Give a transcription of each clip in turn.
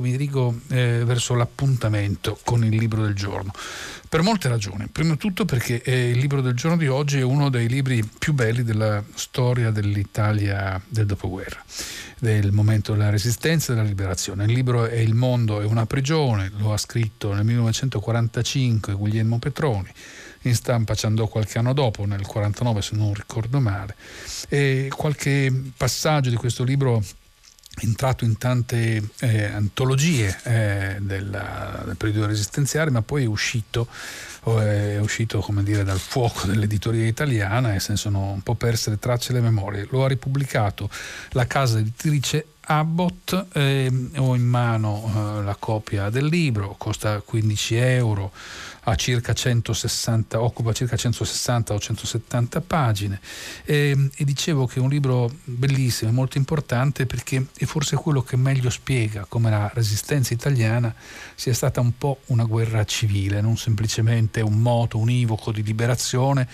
mi dirigo eh, verso l'appuntamento con il libro del giorno. Per molte ragioni. Prima di tutto perché eh, il libro del giorno di oggi è uno dei libri più belli della storia dell'Italia del dopoguerra, del momento della resistenza e della liberazione. Il libro è Il mondo è una prigione, lo ha scritto nel 1945 Guglielmo Petroni in stampa ci andò qualche anno dopo, nel 1949 se non ricordo male, e qualche passaggio di questo libro entrato in tante eh, antologie eh, della, del periodo resistenziale, ma poi è uscito, è uscito dire, dal fuoco dell'editoria italiana e se ne sono un po' perse le tracce e le memorie. Lo ha ripubblicato la casa editrice Abbott, eh, ho in mano eh, la copia del libro, costa 15 euro circa 160, occupa circa 160 o 170 pagine. E, ehm, e dicevo che è un libro bellissimo, molto importante perché è forse quello che meglio spiega come la resistenza italiana sia stata un po' una guerra civile, non semplicemente un moto univoco di liberazione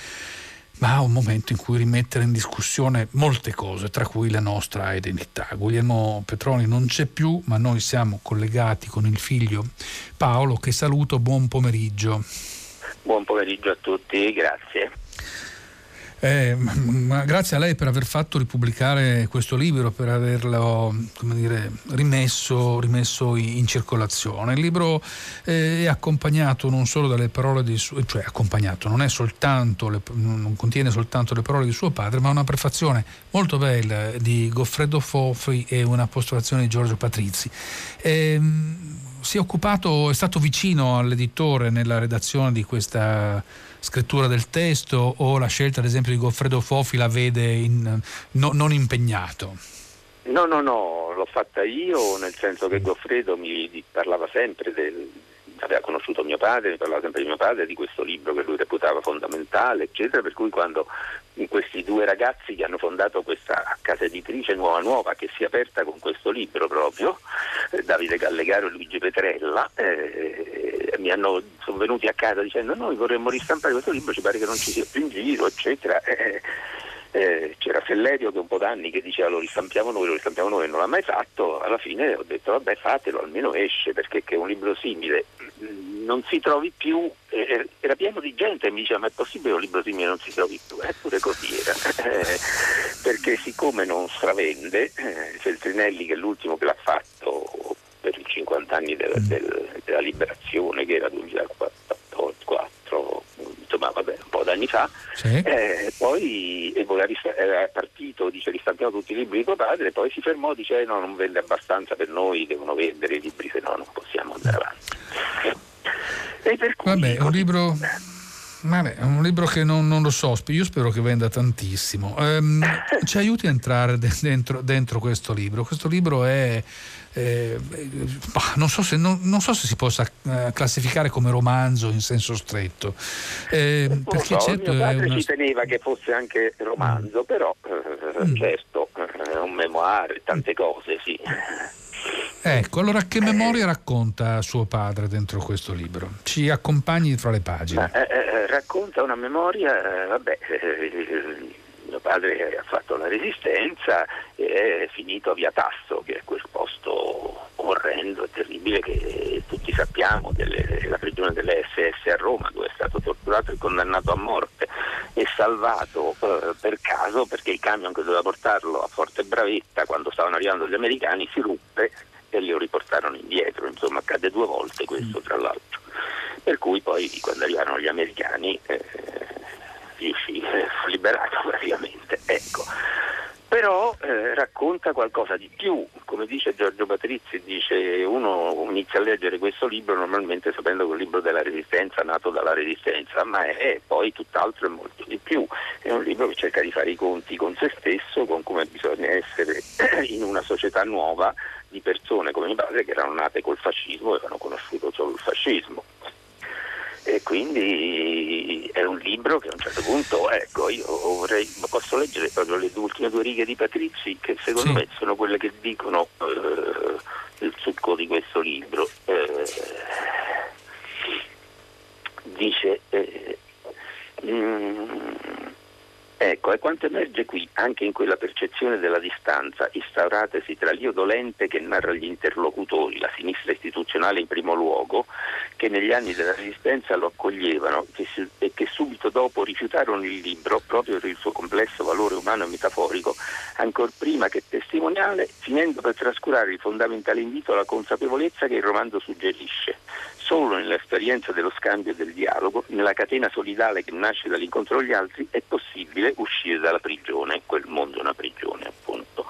ma un momento in cui rimettere in discussione molte cose, tra cui la nostra identità. Guglielmo Petroni non c'è più, ma noi siamo collegati con il figlio Paolo, che saluto, buon pomeriggio. Buon pomeriggio a tutti, grazie. Eh, grazie a lei per aver fatto ripubblicare questo libro, per averlo dire, rimesso, rimesso, in circolazione. Il libro eh, è accompagnato non solo dalle parole di suo, cioè accompagnato, non, le, non contiene soltanto le parole di suo padre, ma una prefazione molto bella di Goffredo Fofi e una postulazione di Giorgio Patrizi. Eh, si è occupato, è stato vicino all'editore nella redazione di questa scrittura del testo o la scelta ad esempio di Goffredo Fofi la vede in, no, non impegnato? No, no, no, l'ho fatta io, nel senso che Goffredo mi parlava sempre del, aveva conosciuto mio padre, mi parlava sempre di mio padre, di questo libro che lui reputava fondamentale, eccetera, per cui quando questi due ragazzi che hanno fondato questa casa editrice Nuova Nuova, che si è aperta con questo libro proprio, eh, Davide Gallegaro e Luigi Petrella, eh, mi hanno, sono venuti a casa dicendo noi vorremmo ristampare questo libro, ci pare che non ci sia più in giro, eccetera. Eh, eh, c'era Fellerio che un po' d'anni che diceva lo ristampiamo noi, lo ristampiamo noi, non l'ha mai fatto, alla fine ho detto vabbè fatelo, almeno esce perché è un libro simile non si trovi più, eh, era pieno di gente e mi diceva ma è possibile che un libro simile non si trovi più? Eppure così era, eh, perché siccome non stravende, eh, Feltrinelli che è l'ultimo che l'ha fatto per i 50 anni del, del, della liberazione che era 2004, insomma vabbè un po' d'anni fa, sì. eh, poi era partito, dice ristampiamo tutti i libri di tuo padre, poi si fermò, dice eh, no non vende abbastanza per noi, devono vendere i libri se no non possiamo andare avanti. Vabbè, è un libro... Vabbè, è un libro che non, non, lo so, io spero che venda tantissimo. Um, ci aiuti a entrare dentro, dentro, questo libro. Questo libro è... Eh, non, so se, non, non, so se, si possa eh, classificare come romanzo in senso stretto. Eh, perché so, certo mio padre una... ci teneva che fosse anche romanzo, mm. però eh, mm. certo è un memoire, tante cose, sì. Ecco, allora che memoria racconta suo padre dentro questo libro? Ci accompagni fra le pagine. Ma, eh, eh, racconta una memoria, eh, vabbè, mio padre ha fatto la resistenza e è finito a Via Tasso, che è quel posto orrendo e terribile che tutti sappiamo, della prigione delle SS a Roma, dove è stato torturato e condannato a morte e salvato eh, per caso perché il camion che doveva portarlo a Forte Bravetta quando stavano arrivando gli americani si ruppe li riportarono indietro, insomma accade due volte questo tra l'altro. Per cui poi quando arrivarono gli americani eh, riuscì, eh, fu liberato praticamente. Ecco. Però eh, racconta qualcosa di più, come dice Giorgio Patrizzi, dice uno inizia a leggere questo libro normalmente sapendo che è un libro della resistenza, nato dalla resistenza, ma è, è poi tutt'altro e molto di più, è un libro che cerca di fare i conti con se stesso, con come bisogna essere in una società nuova di persone come mio padre che erano nate col fascismo e avevano conosciuto solo il fascismo. E quindi è un libro che a un certo punto, ecco, io vorrei, posso leggere proprio le ultime due righe di Patrizzi che secondo sì. me sono quelle che dicono eh, il succo di questo libro. Eh, dice, eh, mm, Ecco, e quanto emerge qui, anche in quella percezione della distanza instauratesi tra l'io dolente che narra gli interlocutori, la sinistra istituzionale in primo luogo, che negli anni della resistenza lo accoglievano e che subito dopo rifiutarono il libro proprio per il suo complesso valore umano e metaforico, ancor prima che testimoniale, finendo per trascurare il fondamentale invito alla consapevolezza che il romanzo suggerisce. Solo nell'esperienza dello scambio e del dialogo, nella catena solidale che nasce dall'incontro con gli altri, è possibile uscire dalla prigione, quel mondo è una prigione appunto.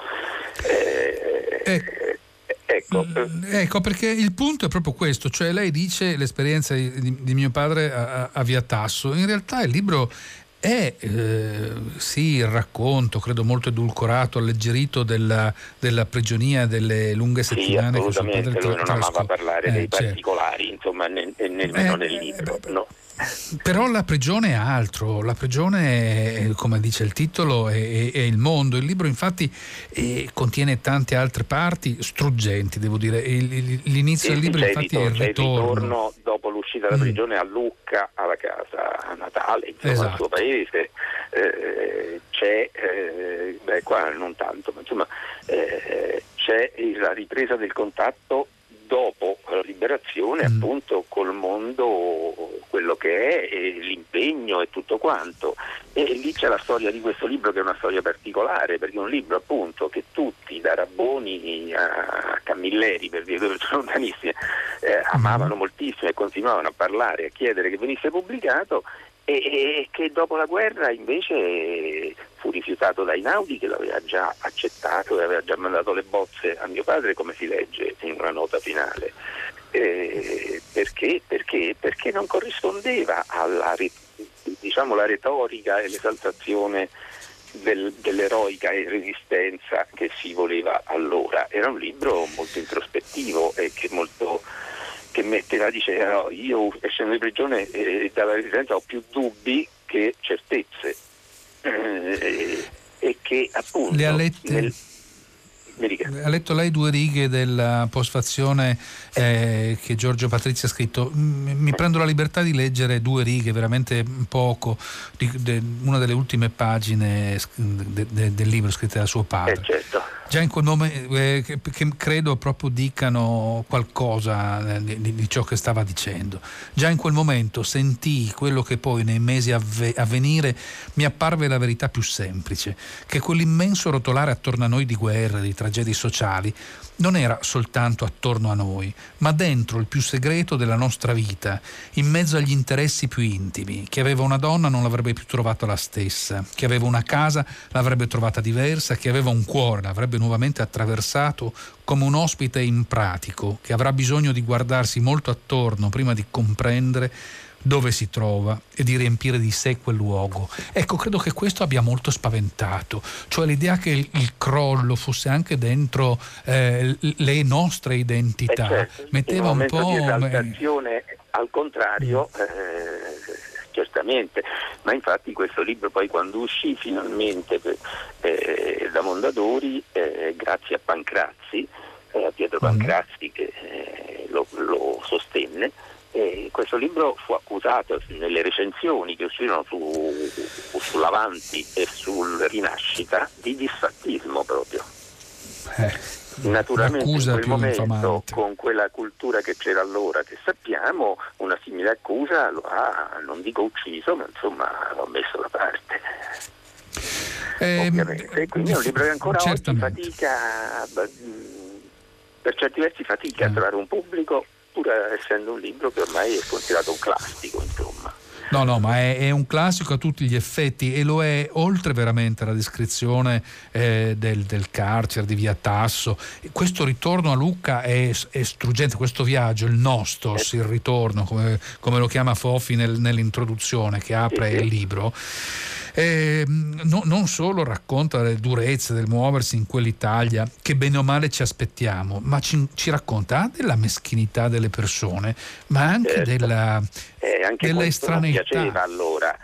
Eh, eh, ecco. Mm, ecco. perché il punto è proprio questo, cioè lei dice l'esperienza di, di mio padre a, a Via Tasso, in realtà il libro è eh, sì il racconto, credo molto edulcorato, alleggerito della, della prigionia delle lunghe settimane sì, che suo padre lui non amava parlare eh, dei certo. particolari, insomma, nel, nemmeno eh, nel libro. No. Però la prigione è altro, la prigione, come dice il titolo, è, è il mondo. Il libro infatti è, contiene tante altre parti struggenti, devo dire. L'inizio sì, del libro infatti ritorno, è il ritorno. il ritorno dopo l'uscita dalla mm. prigione a Lucca, alla casa a Natale, insomma, esatto. al suo paese. Eh, c'è, eh, beh qua non tanto, ma insomma eh, c'è la ripresa del contatto dopo la liberazione mm. appunto col mondo quello che è l'impegno e tutto quanto e lì c'è la storia di questo libro che è una storia particolare perché è un libro appunto che tutti da Rabboni a Camilleri per dire dove sono lontanissime eh, amavano mm. moltissimo e continuavano a parlare a chiedere che venisse pubblicato e che dopo la guerra invece fu rifiutato dai Naudi che l'aveva già accettato e aveva già mandato le bozze a mio padre come si legge in una nota finale. Eh, perché? Perché? Perché non corrispondeva alla diciamo, retorica e l'esaltazione del, dell'eroica resistenza che si voleva allora. Era un libro molto introspettivo e che molto che metteva, diceva io essendo in prigione eh, dalla residenza ho più dubbi che certezze eh, e che appunto le ha lette ha letto lei due righe della postfazione eh, che Giorgio Patrizia ha scritto. Mi prendo la libertà di leggere due righe, veramente poco, di, de, una delle ultime pagine de, de, del libro scritte da suo padre. Eh certo già in quel nome eh, che, che, credo proprio dicano qualcosa eh, di, di, ciò che stava dicendo. Già in quel momento sentii quello che poi nei mesi a, ve, a venire mi apparve la verità più semplice, che quell'immenso rotolare attorno a noi di guerre, di tragedie sociali, non era soltanto attorno a noi, ma dentro il più segreto della nostra vita, in mezzo agli interessi più intimi. Chi aveva una donna non l'avrebbe più trovata la stessa, chi aveva una casa l'avrebbe trovata diversa, chi aveva un cuore l'avrebbe nuovamente attraversato come un ospite impratico che avrà bisogno di guardarsi molto attorno prima di comprendere dove si trova e di riempire di sé quel luogo. Ecco, credo che questo abbia molto spaventato, cioè l'idea che il, il crollo fosse anche dentro eh, le nostre identità. Eh certo, Metteva un po'... Di esaltazione, al contrario, mm. eh, certamente, ma infatti questo libro poi quando uscì finalmente eh, da Mondadori, eh, grazie a Pancrazzi, eh, a Pietro mm. Pancrazzi che eh, lo, lo sostenne, e questo libro fu accusato nelle recensioni che uscirono su, sull'Avanti e sul Rinascita di disfattismo proprio. Naturalmente in quel momento, infamante. con quella cultura che c'era allora, che sappiamo, una simile accusa lo ha, non dico ucciso, ma insomma l'ho messo da parte. Eh, Ovviamente. Quindi è un libro che ancora certamente. oggi fatica, per certi versi fatica eh. a trovare un pubblico pur essendo un libro che ormai è considerato un classico, insomma. No, no, ma è, è, un classico a tutti gli effetti e lo è oltre veramente alla descrizione eh, del, del, carcere di Via Tasso. Questo ritorno a Lucca è, è struggente, questo viaggio, il nostos, il ritorno, come, come lo chiama Fofi nel, nell'introduzione che apre il libro eh, no, non solo racconta le durezze del muoversi in quell'Italia che bene o male ci aspettiamo, ma ci, ci racconta della meschinità delle persone, ma anche certo. della, eh, anche della estraneità. piaceva allora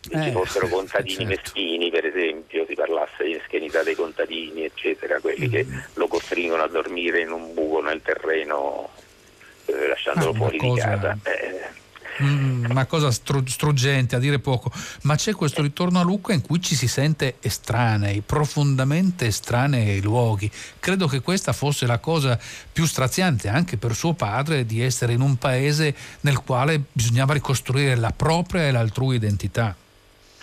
che ci eh, fossero eh, contadini certo. meschini, per esempio, si parlasse di meschinità dei contadini, eccetera, quelli mm. che lo costringono a dormire in un buco nel terreno, eh, lasciandolo ah, fuori cosa... di casa. Eh, mm, una cosa struggente a dire poco, ma c'è questo ritorno a Lucca in cui ci si sente estranei, profondamente estranei ai luoghi. Credo che questa fosse la cosa più straziante anche per suo padre di essere in un paese nel quale bisognava ricostruire la propria e l'altrui identità.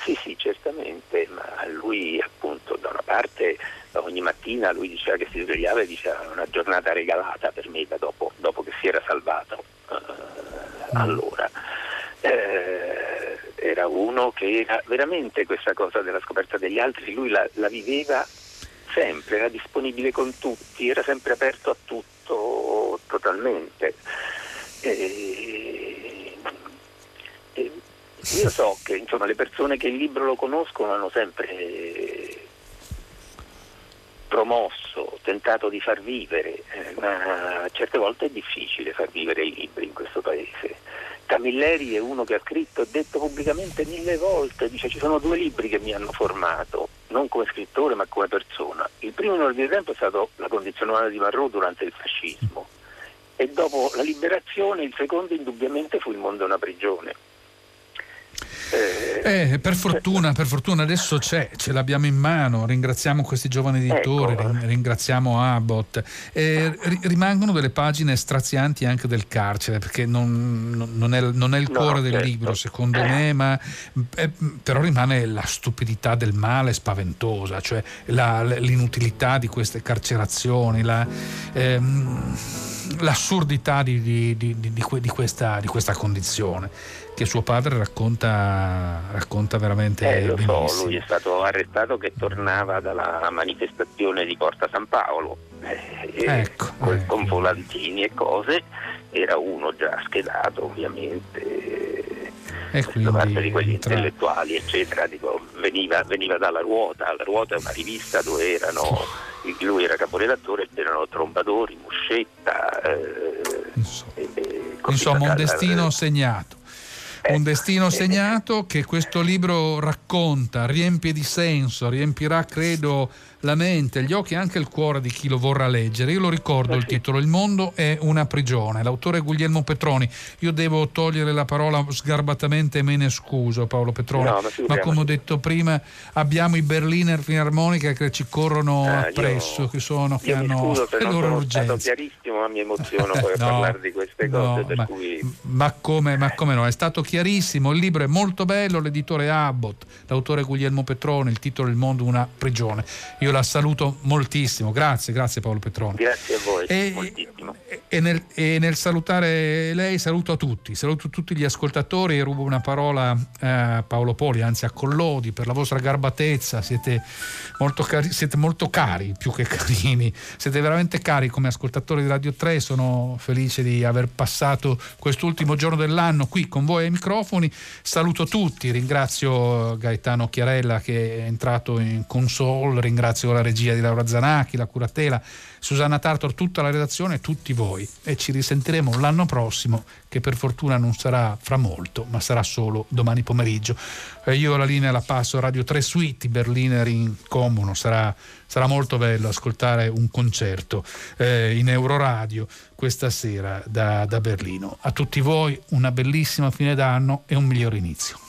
Sì, sì, certamente, ma lui appunto da una parte ogni mattina lui diceva che si svegliava e diceva una giornata regalata per me dopo, dopo che si era salvato uh, allora. Uno che era veramente questa cosa della scoperta degli altri, lui la, la viveva sempre, era disponibile con tutti, era sempre aperto a tutto totalmente. E, e io so che insomma, le persone che il libro lo conoscono hanno sempre promosso, tentato di far vivere, eh, ma certe volte è difficile far vivere i libri in questo paese. Camilleri è uno che ha scritto e detto pubblicamente mille volte, dice ci sono due libri che mi hanno formato, non come scrittore ma come persona. Il primo in ordine di tempo è stato La condizione umana di Marrò durante il fascismo e dopo la liberazione il secondo indubbiamente fu Il mondo è una prigione eh, per, fortuna, per fortuna adesso c'è, ce l'abbiamo in mano, ringraziamo questi giovani editori, ecco. ringraziamo Abbott. Eh, rimangono delle pagine strazianti anche del carcere, perché non, non, è, non è, il no, cuore certo. del libro secondo eh. me, ma eh, però rimane la stupidità del male spaventosa, cioè la, l'inutilità di queste carcerazioni, la, ehm, l'assurdità di, di, di, di questa, questa condizione che suo padre racconta, racconta veramente eh, lo benissimo. so, lui è stato arrestato che tornava dalla manifestazione di Porta San Paolo eh, ecco, con, eh. con volantini e cose era uno già schedato ovviamente e quindi parte di quelli entra... intellettuali eccetera dico, veniva, veniva, dalla ruota la ruota è una rivista dove erano lui era caporedattore c'erano Trombadori, Muscetta eh, insomma, insomma un destino segnato. Un destino segnato che questo libro racconta, riempie di senso, riempirà credo la mente, gli occhi e anche il cuore di chi lo vorrà leggere. Io lo ricordo il titolo Il mondo è una prigione. L'autore è Guglielmo Petroni. Io devo togliere la parola sgarbatamente e me ne scuso Paolo Petroni. No, ma, ma, come ho detto prima abbiamo i Berliner Filarmonica che ci corrono ah, appresso, io, che sono che hanno le loro urgenze. È stato chiarissimo, ma mi emoziono poi no, parlare di queste cose. No, ma, cui... ma, come, ma come no? È stato chiarissimo, il libro è molto bello, l'editore Abbott, l'autore Guglielmo Petroni, il titolo Il mondo è una prigione. Io la saluto moltissimo. Grazie, grazie Paolo Petroni. Grazie a voi. E, e, nel, e, nel, salutare lei saluto a tutti, saluto tutti gli ascoltatori e rubo una parola a Paolo Poli, anzi a Collodi, per la vostra garbatezza. Siete molto, cari, siete molto cari, più che carini. Siete veramente cari come ascoltatori di Radio 3. Sono felice di aver passato quest'ultimo giorno dell'anno qui con voi ai microfoni. Saluto tutti, ringrazio Gaetano Chiarella che è entrato in console, ringrazio ringrazio la regia di Laura Zanacchi, la curatela, Susanna Tartor, tutta la redazione tutti voi. E ci risentiremo l'anno prossimo, che per fortuna non sarà fra molto, ma sarà solo domani pomeriggio. E io la linea la passo a Radio 3 Suite, Berliner in Comuno. Sarà, sarà molto bello ascoltare un concerto eh, in Euroradio questa sera da, da Berlino. A tutti voi una bellissima fine d'anno e un miglior inizio.